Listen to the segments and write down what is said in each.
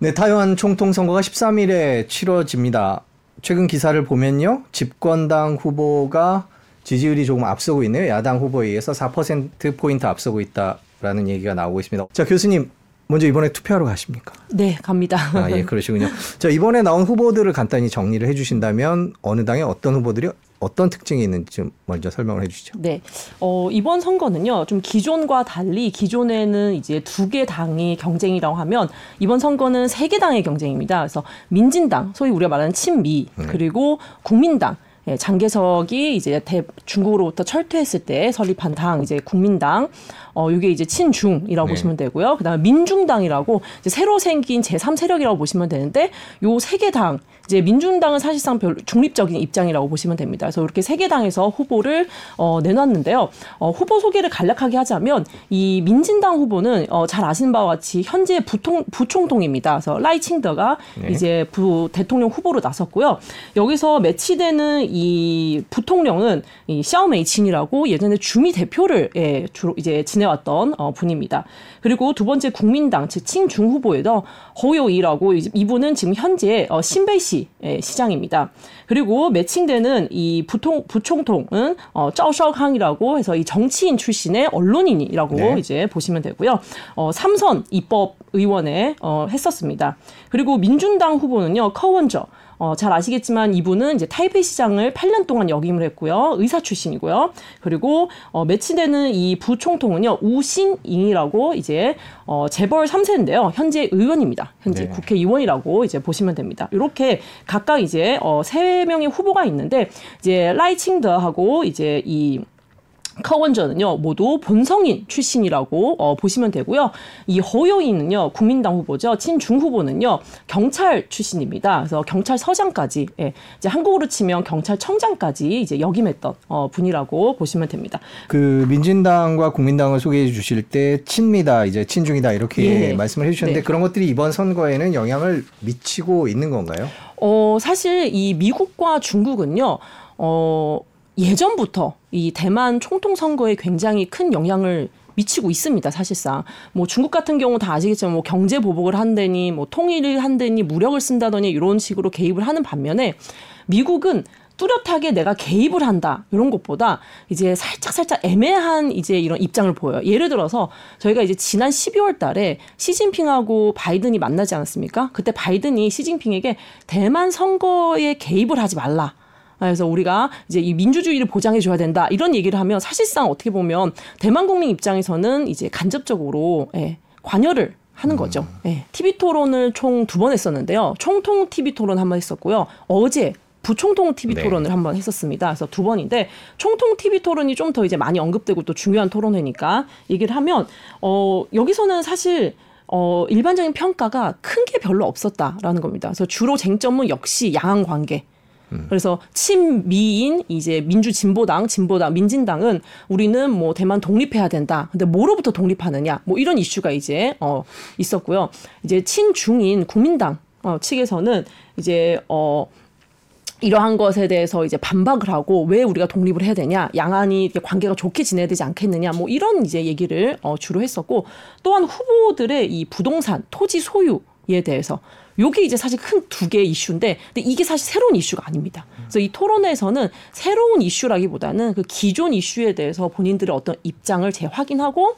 네, 타이완 총통 선거가 13일에 치러집니다. 최근 기사를 보면요. 집권당 후보가 지지율이 조금 앞서고 있네요. 야당 후보에 의해서 4%포인트 앞서고 있다라는 얘기가 나오고 있습니다. 자, 교수님. 먼저 이번에 투표하러 가십니까? 네, 갑니다. 아, 예, 그러시군요. 자, 이번에 나온 후보들을 간단히 정리를 해 주신다면 어느 당에 어떤 후보들이 어떤 특징이 있는지 좀 먼저 설명을 해주시죠. 네, 어, 이번 선거는요, 좀 기존과 달리 기존에는 이제 두 개 당이 경쟁이라고 하면 이번 선거는 세 개 당의 경쟁입니다. 그래서 민진당, 소위 우리가 말하는 친미, 네. 그리고 국민당. 예, 장개석이 이제 대, 중국으로부터 철퇴했을 때 설립한 당 이제 국민당 어 이게 이제 친중이라고 네. 보시면 되고요. 그다음에 민중당이라고 새로 생긴 제3 세력이라고 보시면 되는데 요 세 개 당 이제 민중당은 사실상 별 중립적인 입장이라고 보시면 됩니다. 그래서 이렇게 세 개 당에서 후보를 어 내놨는데요. 어 후보 소개를 간략하게 하자면 이 민진당 후보는 어 잘 아시는 바와 같이 현재 부통 부총통입니다. 그래서 라이칭더가 네. 이제 부 대통령 후보로 나섰고요. 여기서 매치되는 이 부통령은 이 샤오메이친이라고 예전에 주미 대표를 예, 주로 이제 지내왔던 어, 분입니다. 그리고 두 번째 국민당 즉 친중 후보에서 허요이라고 이분은 지금 현재 어, 신베이시 예, 시장입니다. 그리고 매칭되는 이 부통 부총통은 어, 짜오샤강이라고 해서 이 정치인 출신의 언론인이라고 네. 이제 보시면 되고요. 어, 삼선 입법 의원에 어, 했었습니다. 그리고 민중당 후보는요 커원저 어, 잘 아시겠지만 이분은 이제 타이페이 시장을 8년 동안 역임을 했고요. 의사 출신이고요. 그리고 어, 매치되는 이 부총통은요. 우신잉이라고 이제 어, 재벌 3세인데요. 현재 의원입니다. 현재 네. 국회의원이라고 이제 보시면 됩니다. 이렇게 각각 이제 어, 3명의 후보가 있는데 이제 라이칭더하고 이제 이 카원저는요 모두 본성인 출신이라고 어, 보시면 되고요. 이 허요인은요 국민당 후보죠. 친중 후보는요 경찰 출신입니다. 그래서 경찰서장까지 예, 이제 한국으로 치면 경찰청장까지 이제 역임했던 어, 분이라고 보시면 됩니다. 그 민진당과 국민당을 소개해 주실 때 친미다 이제 친중이다 이렇게 예. 말씀을 해주셨는데 네. 그런 것들이 이번 선거에는 영향을 미치고 있는 건가요? 어 사실 이 미국과 중국은요. 어 예전부터 이 대만 총통 선거에 굉장히 큰 영향을 미치고 있습니다, 사실상. 뭐 중국 같은 경우 다 아시겠지만 뭐 경제 보복을 한다니 뭐 통일을 한다니 무력을 쓴다더니 이런 식으로 개입을 하는 반면에 미국은 뚜렷하게 내가 개입을 한다 이런 것보다 이제 살짝 살짝 애매한 이제 이런 입장을 보여요. 예를 들어서 저희가 이제 지난 12월 달에 시진핑하고 바이든이 만나지 않았습니까? 그때 바이든이 시진핑에게 대만 선거에 개입을 하지 말라. 그래서 우리가 이제 이 민주주의를 보장해 줘야 된다 이런 얘기를 하면 사실상 어떻게 보면 대만 국민 입장에서는 이제 간접적으로 예, 관여를 하는 음. 거죠. 예. TV 토론을 총 두 번 했었는데요. 총통 TV 토론 한 번 했었고요. 어제 부총통 TV 네. 토론을 한 번 했었습니다. 그래서 두 번인데 총통 TV 토론이 좀 더 이제 많이 언급되고 또 중요한 토론회니까 얘기를 하면 어 여기서는 사실 어 일반적인 평가가 큰 게 별로 없었다라는 겁니다. 그래서 주로 쟁점은 역시 양안 관계. 음. 그래서 친미인 이제 민주진보당, 진보당, 민진당은 우리는 뭐 대만 독립해야 된다. 근데 뭐로부터 독립하느냐? 뭐 이런 이슈가 이제 어 있었고요. 이제 친중인 국민당 어 측에서는 이제 어 이러한 것에 대해서 이제 반박을 하고 왜 우리가 독립을 해야 되냐 양안이 관계가 좋게 지내야 되지 않겠느냐 뭐 이런 이제 얘기를 어 주로 했었고 또한 후보들의 이 부동산 토지 소유에 대해서 요게 이제 사실 큰 두 개의 이슈인데 근데 이게 사실 새로운 이슈가 아닙니다. 그래서 이 토론에서는 새로운 이슈라기보다는 그 기존 이슈에 대해서 본인들의 어떤 입장을 재확인하고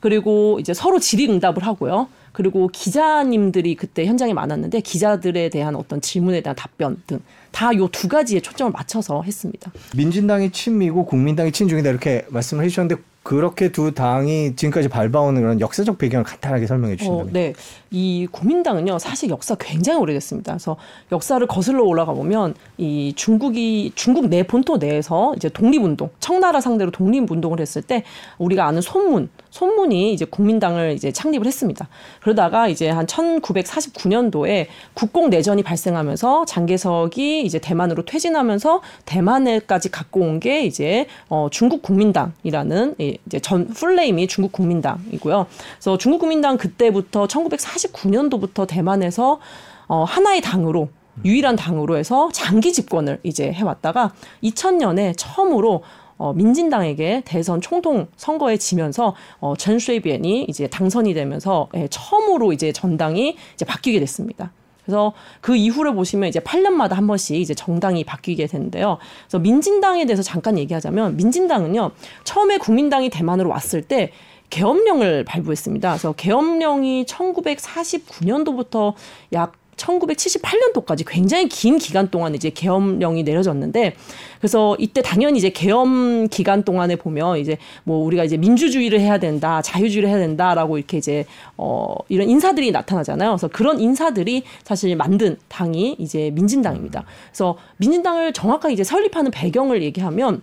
그리고 이제 서로 질의응답을 하고요. 그리고 기자님들이 그때 현장에 많았는데 기자들에 대한 어떤 질문에 대한 답변 등 다 요 두 가지에 초점을 맞춰서 했습니다. 민진당이 친미고 국민당이 친중이다 이렇게 말씀을 해주셨는데 그렇게 두 당이 지금까지 밟아오는 그런 역사적 배경을 간단하게 설명해 주신다면. 어, 네. 이 국민당은요, 사실 역사 굉장히 오래됐습니다. 그래서 역사를 거슬러 올라가 보면 이 중국이 중국 내 본토 내에서 이제 독립운동, 청나라 상대로 독립운동을 했을 때 우리가 아는 손문, 손문이 이제 국민당을 이제 창립을 했습니다. 그러다가 이제 한 1949년도에 국공 내전이 발생하면서 장개석이 이제 대만으로 퇴진하면서 대만에까지 갖고 온 게 이제 어 중국 국민당이라는 이제 전 풀네임이 중국 국민당이고요. 그래서 중국 국민당 그때부터 1949년도부터 대만에서 어 하나의 당으로 유일한 당으로 해서 장기 집권을 이제 해왔다가 2000년에 처음으로 어, 민진당에게 대선 총통 선거에 지면서 어, 전 쉐이비엔이 이제 당선이 되면서 예, 처음으로 이제 전당이 이제 바뀌게 됐습니다. 그래서 그 이후를 보시면 이제 8년마다 한 번씩 이제 정당이 바뀌게 되는데요. 그래서 민진당에 대해서 잠깐 얘기하자면 민진당은요. 처음에 국민당이 대만으로 왔을 때 계엄령을 발부했습니다. 그래서 계엄령이 1949년도부터 약 1978년도까지 굉장히 긴 기간 동안 이제 계엄령이 내려졌는데 그래서 이때 당연히 이제 계엄 기간 동안에 보면 이제 뭐 우리가 이제 민주주의를 해야 된다, 자유주의를 해야 된다라고 이렇게 이제 어 이런 인사들이 나타나잖아요. 그래서 그런 인사들이 사실 만든 당이 이제 민진당입니다. 그래서 민진당을 정확하게 이제 설립하는 배경을 얘기하면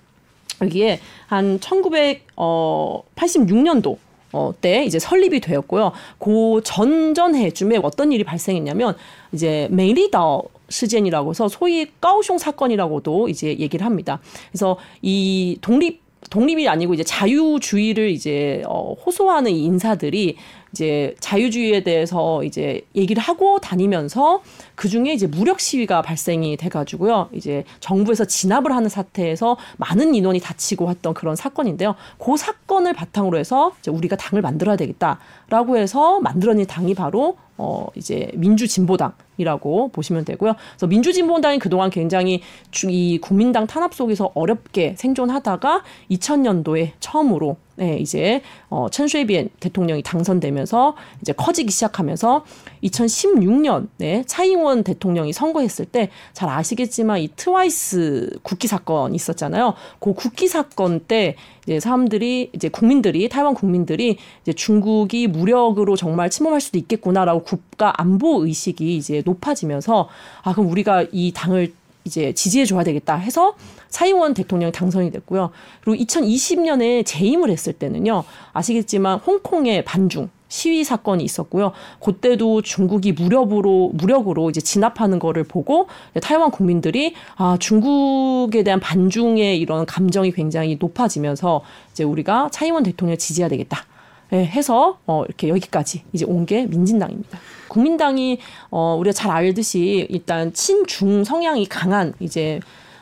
여기에 한 1986년도 어, 때 이제 설립이 되었고요. 그 전전해쯤에 어떤 일이 발생했냐면 이제 메리더事件이라고 해서 소위 까오숑 사건이라고도 이제 얘기를 합니다. 그래서 이 독립 독립이 아니고 이제 자유주의를 이제 어, 호소하는 이 인사들이 이제 자유주의에 대해서 이제 얘기를 하고 다니면서 그 중에 이제 무력 시위가 발생이 돼가지고요. 이제 정부에서 진압을 하는 사태에서 많은 인원이 다치고 했던 그런 사건인데요. 그 사건을 바탕으로 해서 이제 우리가 당을 만들어야 되겠다라고 해서 만들어낸 당이 바로 어 이제 민주진보당이라고 보시면 되고요. 그래서 민주진보당이 그동안 굉장히 이 국민당 탄압 속에서 어렵게 생존하다가 2000년도에 처음으로 네, 이제 어 천쉐비엔 대통령이 당선되면서 이제 커지기 시작하면서 2016년에 차잉원 대통령이 선거했을 때 잘 아시겠지만 이 트와이스 국기 사건 있었잖아요. 그 국기 사건 때 이제 사람들이 이제 국민들이 타이완 국민들이 이제 중국이 무력으로 정말 침범할 수도 있겠구나라고 국가 안보 의식이 이제 높아지면서 아 그럼 우리가 이 당을 이제 지지해 줘야 되겠다 해서 차이원 대통령이 당선이 됐고요. 그리고 2020년에 재임을 했을 때는요. 아시겠지만 홍콩의 반중 시위 사건이 있었고요. 그때도 중국이 무력으로 무력으로 이제 진압하는 거를 보고 타이완 국민들이 아 중국에 대한 반중의 이런 감정이 굉장히 높아지면서 이제 우리가 차이원 대통령을 지지해야 되겠다. 예, 해서 어 이렇게 여기까지 이제 온 게 민진당입니다. 국민당이 어 우리가 잘 알듯이 일단 친중 성향이 강한 이제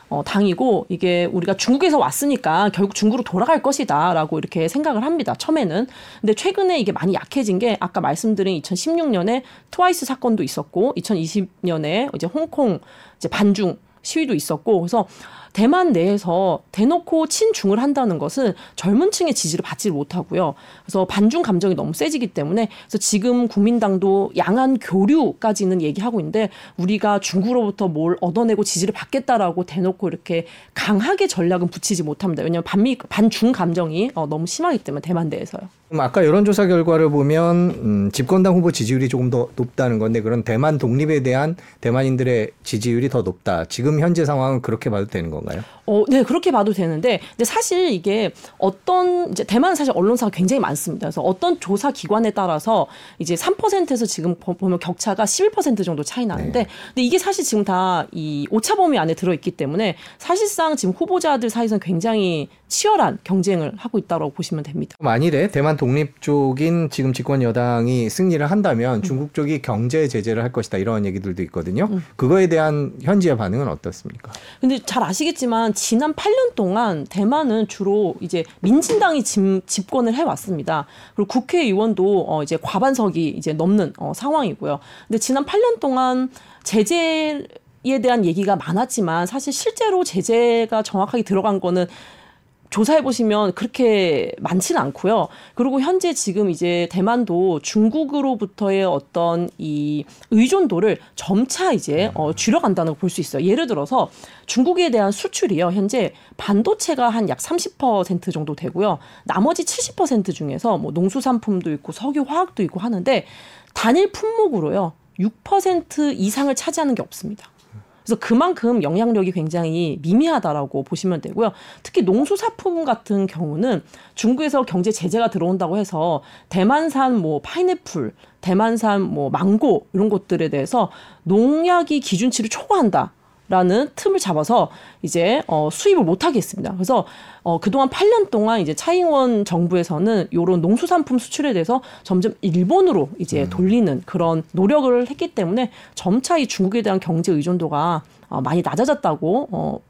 어, 당이고 이게 우리가 중국에서 왔으니까 결국 중국으로 돌아갈 것이다라고 이렇게 생각을 합니다. 처음에는. 근데 최근에 이게 많이 약해진 게 아까 말씀드린 2016년에 트와이스 사건도 있었고 2020년에 이제 홍콩 이제 반중 시위도 있었고 그래서 대만 내에서 대놓고 친중을 한다는 것은 젊은 층의 지지를 받지 못하고요. 그래서 반중 감정이 너무 세지기 때문에 그래서 지금 국민당도 양안 교류까지는 얘기하고 있는데 우리가 중국으로부터 뭘 얻어내고 지지를 받겠다라고 대놓고 이렇게 강하게 전략은 붙이지 못합니다. 왜냐하면 반미 반중 감정이 어, 너무 심하기 때문에 대만 내에서요. 아까 여론조사 결과를 보면 음, 집권당 후보 지지율이 조금 더 높다는 건데 그런 대만 독립에 대한 대만인들의 지지율이 더 높다. 지금 현재 상황은 그렇게 봐도 되는 건가요? 어, 네 그렇게 봐도 되는데 근데 사실 이게 어떤 이제 대만은 사실 언론사가 굉장히 많습니다. 그래서 어떤 조사 기관에 따라서 이제 3%에서 지금 보면 격차가 11% 정도 차이 나는데 네. 근데 이게 사실 지금 다 이 오차 범위 안에 들어 있기 때문에 사실상 지금 후보자들 사이에서는 굉장히 치열한 경쟁을 하고 있다고 보시면 됩니다. 만일에 대만 독립 쪽인 지금 집권 여당이 승리를 한다면 음. 중국 쪽이 경제 제재를 할 것이다 이런 얘기들도 있거든요. 음. 그거에 대한 현지의 반응은 어떻습니까? 근데 잘 아시겠지만 지난 8년 동안 대만은 주로 이제 민진당이 집, 집권을 해 왔습니다. 그리고 국회의원도 어 이제 과반석이 이제 넘는 어 상황이고요. 근데 지난 8년 동안 제재 에 대한 얘기가 많았지만 사실 실제로 제재가 정확하게 들어간 거는 조사해 보시면 그렇게 많지는 않고요. 그리고 현재 지금 이제 대만도 중국으로부터의 어떤 이 의존도를 점차 이제 어, 줄여간다는 걸 볼 수 있어요. 예를 들어서 중국에 대한 수출이요. 현재 반도체가 한 약 30% 정도 되고요. 나머지 70% 중에서 뭐 농수산품도 있고 석유, 화학도 있고 하는데 단일 품목으로요. 6% 이상을 차지하는 게 없습니다. 그래서 그만큼 영향력이 굉장히 미미하다라고 보시면 되고요. 특히 농수산품 같은 경우는 중국에서 경제 제재가 들어온다고 해서 대만산 뭐 파인애플, 대만산 뭐 망고 이런 것들에 대해서 농약이 기준치를 초과한다. 라는 틈을 잡아서 이제 어 수입을 못 하겠습니다. 그래서 어 그동안 8년 동안 이제 차잉원 정부에서는 요런 농수산품 수출에 대해서 점점 일본으로 이제 음. 돌리는 그런 노력을 했기 때문에 점차 이 중국에 대한 경제 의존도가 어 많이 낮아졌다고 어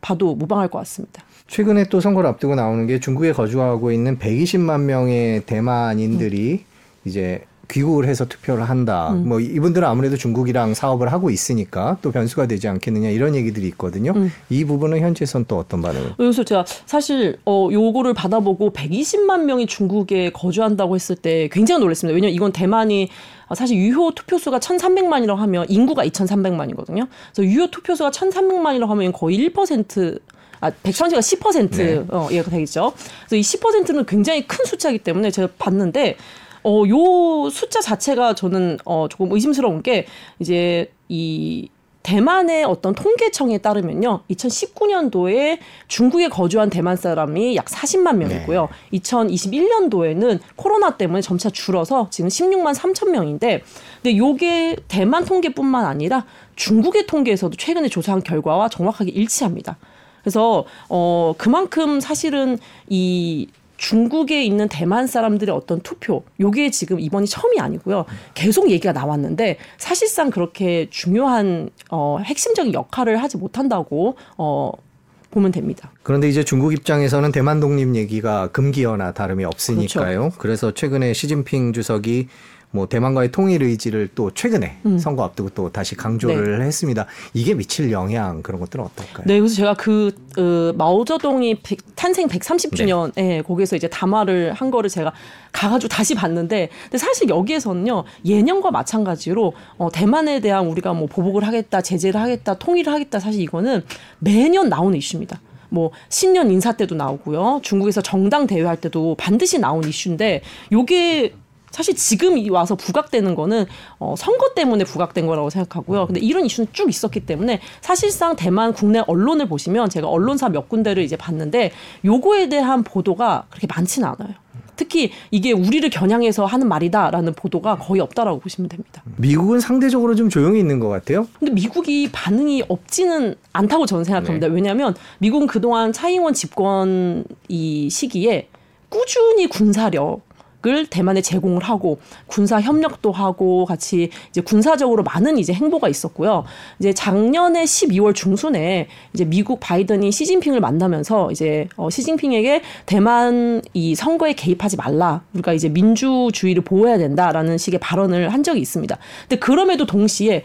봐도 무방할 것 같습니다. 최근에 또 선거를 앞두고 나오는 게 중국에 거주하고 있는 120만 명의 대만인들이 이제 귀국을 해서 투표를 한다. 음. 뭐 이분들은 아무래도 중국이랑 사업을 하고 있으니까 또 변수가 되지 않겠느냐 이런 얘기들이 있거든요. 음. 이 부분은 현지에선 또 어떤 반응을? 그래서 제가 사실 어 요거를 받아보고 120만 명이 중국에 거주한다고 했을 때 굉장히 놀랐습니다. 왜냐면 이건 대만이 사실 유효 투표수가 1,300만이라고 하면 인구가 2,300만이거든요. 그래서 유효 투표수가 1,300만이라고 하면 거의 1% 아, 백천지가 10% 네. 어, 이해가 되겠죠. 그래서 이 10%는 굉장히 큰 숫자이기 때문에 제가 봤는데 어, 요 숫자 자체가 저는 어, 조금 의심스러운 게 이제 이 대만의 어떤 통계청에 따르면요. 2019년도에 중국에 거주한 대만 사람이 약 40만 명이고요. 2021년도에는 코로나 때문에 점차 줄어서 지금 16만 3천 명인데 근데 요게 대만 통계뿐만 아니라 중국의 통계에서도 최근에 조사한 결과와 정확하게 일치합니다. 그래서 어 그만큼 사실은 이 중국에 있는 대만 사람들의 어떤 투표, 요게 지금 이번이 처음이 아니고요. 계속 얘기가 나왔는데 사실상 그렇게 중요한 어 핵심적인 역할을 하지 못한다고 어 보면 됩니다. 그런데 이제 중국 입장에서는 대만 독립 얘기가 금기어나 다름이 없으니까요. 그렇죠. 그래서 최근에 시진핑 주석이 뭐 대만과의 통일 의지를 또 최근에 음. 선거 앞두고 또 다시 강조를 했습니다. 이게 미칠 영향 그런 것들은 어떨까요? 네, 그래서 제가 그 어, 마오쩌둥이 백- 탄생 130주년, 예, 거기서 이제 담화를 한 거를 제가 가가지고 다시 봤는데, 근데 사실 여기에서는요 예년과 마찬가지로 어, 대만에 대한 우리가 뭐 보복을 하겠다, 제재를 하겠다, 통일을 하겠다, 사실 이거는 매년 나오는 이슈입니다. 뭐 신년 인사 때도 나오고요, 중국에서 정당 대회할 때도 반드시 나온 이슈인데, 요게 사실 지금 이 와서 부각되는 거는 어, 선거 때문에 부각된 거라고 생각하고요. 근데 이런 이슈는 쭉 있었기 때문에 사실상 대만 국내 언론을 보시면 제가 언론사 몇 군데를 이제 봤는데 요거에 대한 보도가 그렇게 많지는 않아요. 특히 이게 우리를 겨냥해서 하는 말이다라는 보도가 거의 없다라고 보시면 됩니다. 미국은 상대적으로 좀 조용히 있는 것 같아요. 근데 미국이 반응이 없지는 않다고 저는 생각합니다. 왜냐하면 미국은 그동안 차이원 집권 이 시기에 꾸준히 군사력 을 대만에 제공을 하고 군사 협력도 하고 같이 이제 군사적으로 많은 이제 행보가 있었고요. 이제 작년에 12월 중순에 이제 미국 바이든이 시진핑을 만나면서 이제 어 시진핑에게 대만 이 선거에 개입하지 말라. 우리가 이제 민주주의를 보호해야 된다라는 식의 발언을 한 적이 있습니다. 근데 그럼에도 동시에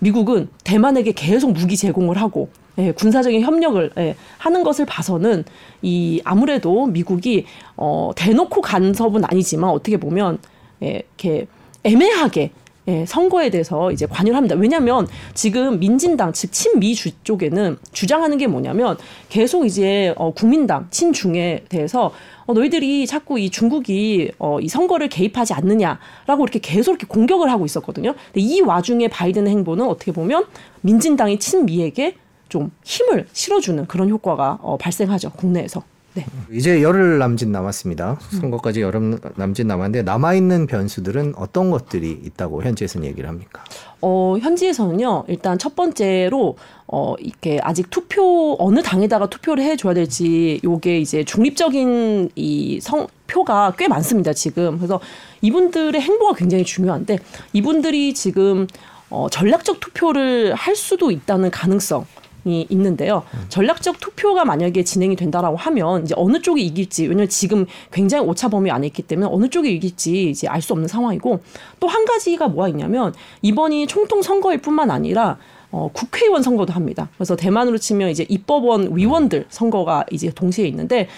미국은 대만에게 계속 무기 제공을 하고 예, 군사적인 협력을 예, 하는 것을 봐서는 이 아무래도 미국이 어, 대놓고 간섭은 아니지만 어떻게 보면 예, 이렇게 애매하게 예, 선거에 대해서 이제 관여를 합니다. 왜냐하면 지금 민진당 즉 친미 주 쪽에는 주장하는 게 뭐냐면 계속 이제 어, 국민당 친중에 대해서 어, 너희들이 자꾸 이 중국이 어, 이 선거를 개입하지 않느냐라고 이렇게 계속 이렇게 공격을 하고 있었거든요. 근데 이 와중에 바이든의 행보는 어떻게 보면 민진당이 친미에게 좀 힘을 실어주는 그런 효과가 어, 발생하죠 국내에서. 네. 이제 열흘 남짓 남았습니다. 선거까지 열흘 남짓 남았는데 남아 있는 변수들은 어떤 것들이 있다고 현지에서는 얘기를 합니까? 어, 현지에서는요, 일단 첫 번째로, 어, 이렇게 아직 투표, 어느 당에다가 투표를 해 줘야 될지, 요게 이제 중립적인 이 성, 표가 꽤 많습니다, 지금. 그래서 이분들의 행보가 굉장히 중요한데, 이분들이 지금, 어, 전략적 투표를 할 수도 있다는 가능성. 이 있는데요. 전략적 투표가 만약에 진행이 된다라고 하면 이제 어느 쪽이 이길지 왜냐면 지금 굉장히 오차 범위 안에 있기 때문에 어느 쪽이 이길지 이제 알 수 없는 상황이고 또 한 가지가 뭐가 있냐면 이번이 총통 선거일 뿐만 아니라 어, 국회의원 선거도 합니다. 그래서 대만으로 치면 이제 입법원 위원들 선거가 이제 동시에 있는데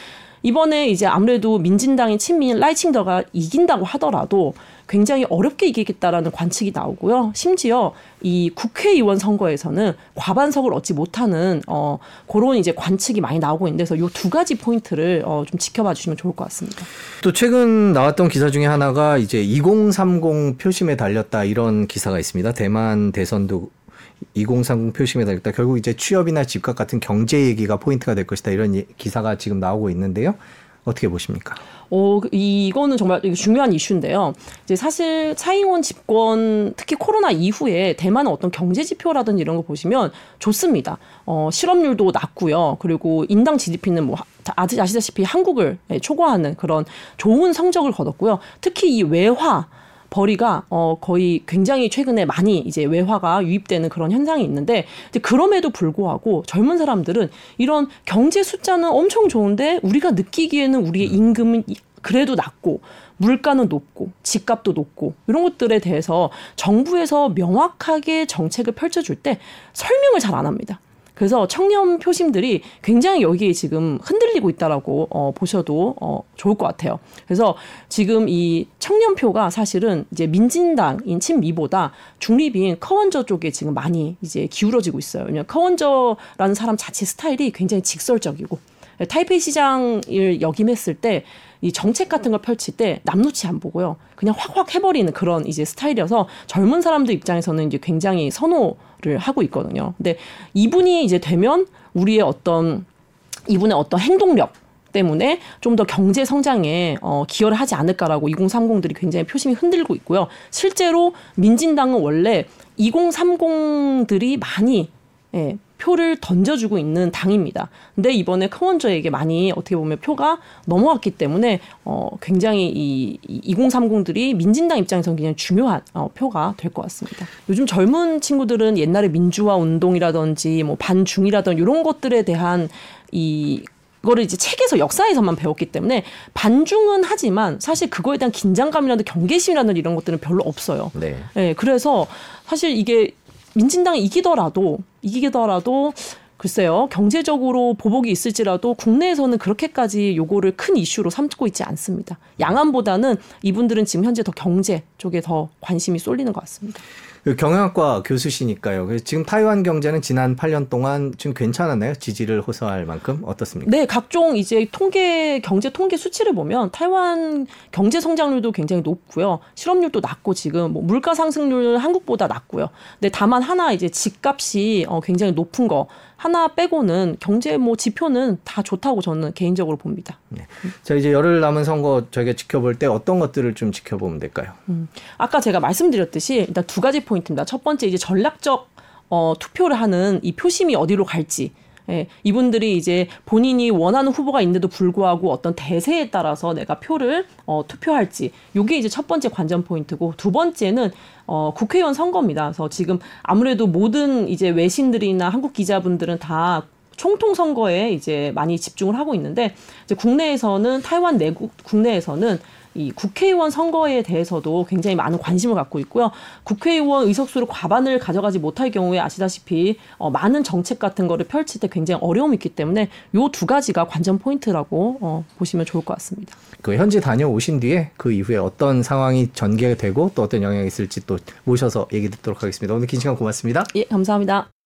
이번에 이제 아무래도 민진당인 친민 라이칭더가 이긴다고 하더라도 굉장히 어렵게 이기겠다라는 관측이 나오고요. 심지어 이 국회의원 선거에서는 과반석을 얻지 못하는 어 그런 이제 관측이 많이 나오고 있는데 그래서 요두 가지 포인트를 어 좀 지켜봐 주시면 좋을 것 같습니다. 또 최근 나왔던 기사 중에 하나가 이제 2030 표심에 달렸다 이런 기사가 있습니다. 대만 대선도 2030 표심에 달렸다. 결국 이제 취업이나 집값 같은 경제 얘기가 포인트가 될 것이다. 이런 예- 기사가 지금 나오고 있는데요. 어떻게 보십니까? 어, 이- 이거는 정말 중요한 이슈인데요. 이제 사실 차이원 집권 특히 코로나 이후에 대만의 어떤 경제 지표라든지 이런 거 보시면 좋습니다. 어, 실업률도 낮고요. 그리고 인당 GDP는 뭐 아시다시피 한국을 예, 초과하는 그런 좋은 성적을 거뒀고요. 특히 이 외화 벌이가 어 거의 굉장히 최근에 많이 이제 외화가 유입되는 그런 현상이 있는데 그럼에도 불구하고 젊은 사람들은 이런 경제 숫자는 엄청 좋은데 우리가 느끼기에는 우리의 임금은 이- 그래도 낮고 물가는 높고 집값도 높고 이런 것들에 대해서 정부에서 명확하게 정책을 펼쳐줄 때 설명을 잘 안 합니다. 그래서 청년 표심들이 굉장히 여기에 지금 흔들리고 있다라고 어, 보셔도 어, 좋을 것 같아요. 그래서 지금 이 청년표가 사실은 이제 민진당인 친미보다 중립인 커원저 쪽에 지금 많이 이제 기울어지고 있어요. 왜냐면 커원저라는 사람 자체 스타일이 굉장히 직설적이고 타이페이 시장을 역임했을 때 이 정책 같은 걸 펼칠 때 남놓치 안 보고요. 그냥 확확 해버리는 그런 이제 스타일이어서 젊은 사람들 입장에서는 이제 굉장히 선호를 하고 있거든요. 근데 이분이 이제 되면 우리의 어떤 이분의 어떤 행동력 때문에 좀 더 경제 성장에 어, 기여를 하지 않을까라고 2030들이 굉장히 표심이 흔들고 있고요. 실제로 민진당은 원래 2030들이 많이 예, 표를 던져주고 있는 당입니다. 근데 이번에 커먼저에게 많이 어떻게 보면 표가 넘어왔기 때문에 어, 굉장히 이, 이 2030들이 민진당 입장에서는 굉장히 중요한 어, 표가 될 것 같습니다. 요즘 젊은 친구들은 옛날에 민주화 운동이라든지 뭐 반중이라든지 이런 것들에 대한 이 그거를 이제 책에서 역사에서만 배웠기 때문에 반중은 하지만 사실 그거에 대한 긴장감이라든지 경계심이라든지 이런 것들은 별로 없어요. 네. 네, 그래서 사실 이게 민진당이 이기더라도 이기더라도 글쎄요 경제적으로 보복이 있을지라도 국내에서는 그렇게까지 요거를 큰 이슈로 삼고 있지 않습니다. 양안보다는 이분들은 지금 현재 더 경제 쪽에 더 관심이 쏠리는 것 같습니다. 그 경영학과 교수시니까요. 그래서 지금 타이완 경제는 지난 8년 동안 좀 괜찮았나요? 지지를 호소할 만큼 어떻습니까? 네, 각종 이제 통계 경제 통계 수치를 보면 타이완 경제 성장률도 굉장히 높고요. 실업률도 낮고 지금 뭐 물가 상승률 한국보다 낮고요. 근데 다만 하나 이제 집값이 어 굉장히 높은 거 하나 빼고는 경제 뭐 지표는 다 좋다고 저는 개인적으로 봅니다. 자 이제 열흘 남은 선거 저희가 지켜볼 때 어떤 것들을 좀 지켜보면 될까요? 음. 아까 제가 말씀드렸듯이 일단 두 가지 포인트입니다. 첫 번째 이제 전략적 어, 투표를 하는 이 표심이 어디로 갈지. 예, 이분들이 이제 본인이 원하는 후보가 있는데도 불구하고 어떤 대세에 따라서 내가 표를 어, 투표할지. 요게 이제 첫 번째 관전 포인트고 두 번째는 어, 국회의원 선거입니다. 그래서 지금 아무래도 모든 이제 외신들이나 한국 기자분들은 다 총통 선거에 이제 많이 집중을 하고 있는데 이제 국내에서는 타이완 내국 국내에서는 이 국회의원 선거에 대해서도 굉장히 많은 관심을 갖고 있고요. 국회의원 의석수를 과반을 가져가지 못할 경우에 아시다시피 어, 많은 정책 같은 거를 펼칠 때 굉장히 어려움이 있기 때문에 요 두 가지가 관전 포인트라고 어, 보시면 좋을 것 같습니다. 그 현지 다녀오신 뒤에 그 이후에 어떤 상황이 전개되고 또 어떤 영향이 있을지 또 모셔서 얘기 듣도록 하겠습니다. 오늘 긴 시간 고맙습니다. 예, 감사합니다.